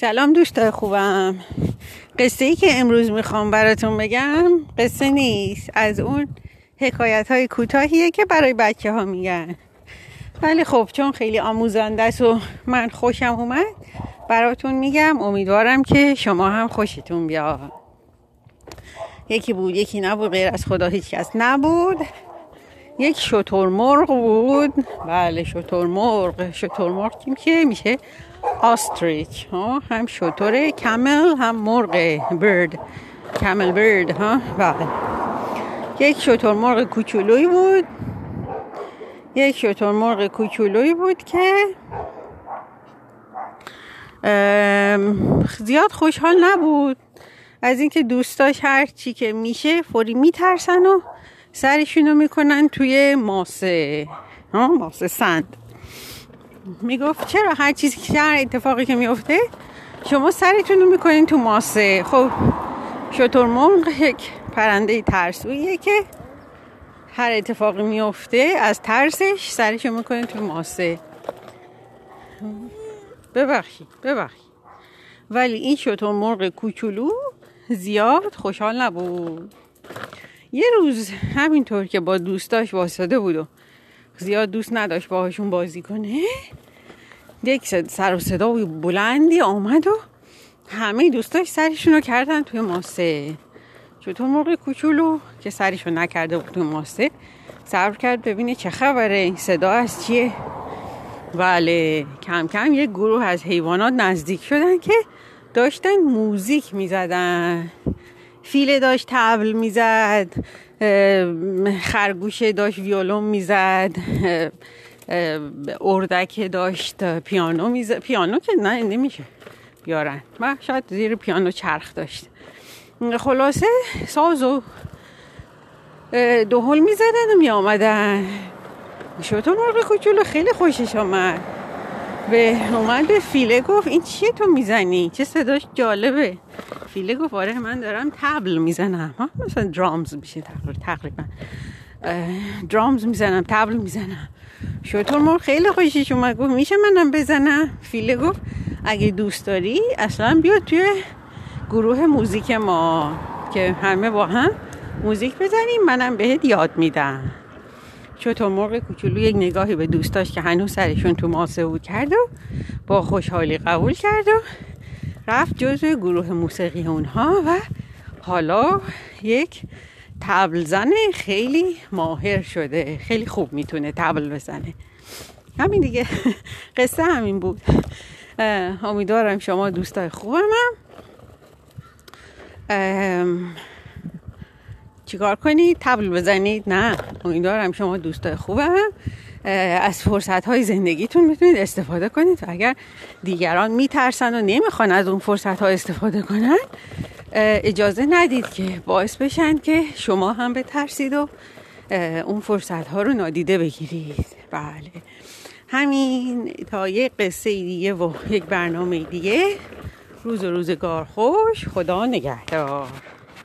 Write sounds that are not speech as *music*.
سلام دوستای خوبم. قصه ای که امروز می‌خوام براتون بگم قصه نیست. از اون حکایت های کوتاهیه که برای بچه ها میگن. ولی خب چون خیلی آموزنده است و من خوشم اومد براتون میگم. امیدوارم که شما هم خوشتون بیاد. یکی بود یکی نبود غیر از خدا هیچ کس نبود. یک شترمرغ بود. بله شترمرغ. شترمرغ کیم که میشه آستریچ ها؟ هم شطور کمل هم مرغ برد. کمل برد ها؟ بله. یک شطور مرغ کوچولوی بود. یک شطور مرغ کوچولوی بود که زیاد خوشحال نبود. از اینکه دوستاش هر چی که میشه فوری میترسن و سرشونو می‌کنن توی ماسه. ماسه سند. می‌گفت چرا هر چیزی که هر اتفاقی که میفته شما سرتون رو می‌کنین تو ماسه. خب شترمرغ یک پرنده ترسویه که هر اتفاقی میفته از ترسش سرش رو می‌کنین تو ماسه. ببخشید ببخشید. ولی این شترمرغ کوچولو زیاد خوشحال نبود. یه روز همینطور که با دوستاش واسطه بود و زیاد دوست نداشت باهاشون بازی کنه یک سر و صدا بلندی آمد و همه دوستاش سرشون رو کردن توی ماسه. چطور موقع کوچولو که سرشو نکرده بود توی ماسه صبر کرد ببینه چه خبره این صدا از چیه؟ بله کم کم یه گروه از حیوانات نزدیک شدن که داشتن موزیک می‌زدن. فیله داشت تبل می‌زد خرگوشه داشت ویولون می‌زد اردک داشت پیانو می‌زد. پیانو که نه نمیشه. بیارن. و شاید زیر پیانو چرخ داشت. خلاصه ساز و دو می‌زدن و می آمدن شطور مرغ کوچولو خیلی خوشش آمد. به اومد به فیله گفت این چیه تو می‌زنی؟ چه صداش جالبه. فیله گفت آره من دارم تبل می‌زنم. ها مثلا درامز میشه تقریبا درامز می‌زنم تبل می‌زنم. شطور مرغ خیلی خوشش اومد. گفت میشه منم بزنم؟ فیله گفت اگه دوست داری اصلا بیا توی گروه موزیک ما که همه با هم موزیک بزنیم. منم بهت یاد میدم. شطور مرغ کوچولو یک نگاهی به دوستاش که هنوز سرشون تو ماسه بود کرد و با خوشحالی قبول کرد و رفت جزو گروه موسیقی اونها و حالا یک تبل زنه خیلی ماهر شده. خیلی خوب می‌تونه تبل بزنه. همین دیگه. *laughs* قصه همین بود. امیدوارم شما دوستای خوبم هم. چیکار کنید تبل بزنید. نه. امیدوارم شما دوستای خوبم از فرصت های زندگیتون می‌تونید استفاده کنید. و اگر دیگران میترسن و نمی‌خوان از اون فرصت ها استفاده کنن اجازه ندید که باعث بشن که شما هم بترسید و اون فرصت ها رو نادیده بگیرید. بله. همین تا یک قصه دیگه و یک برنامه دیگه. روز و روزگار خوش. خدا نگهدار.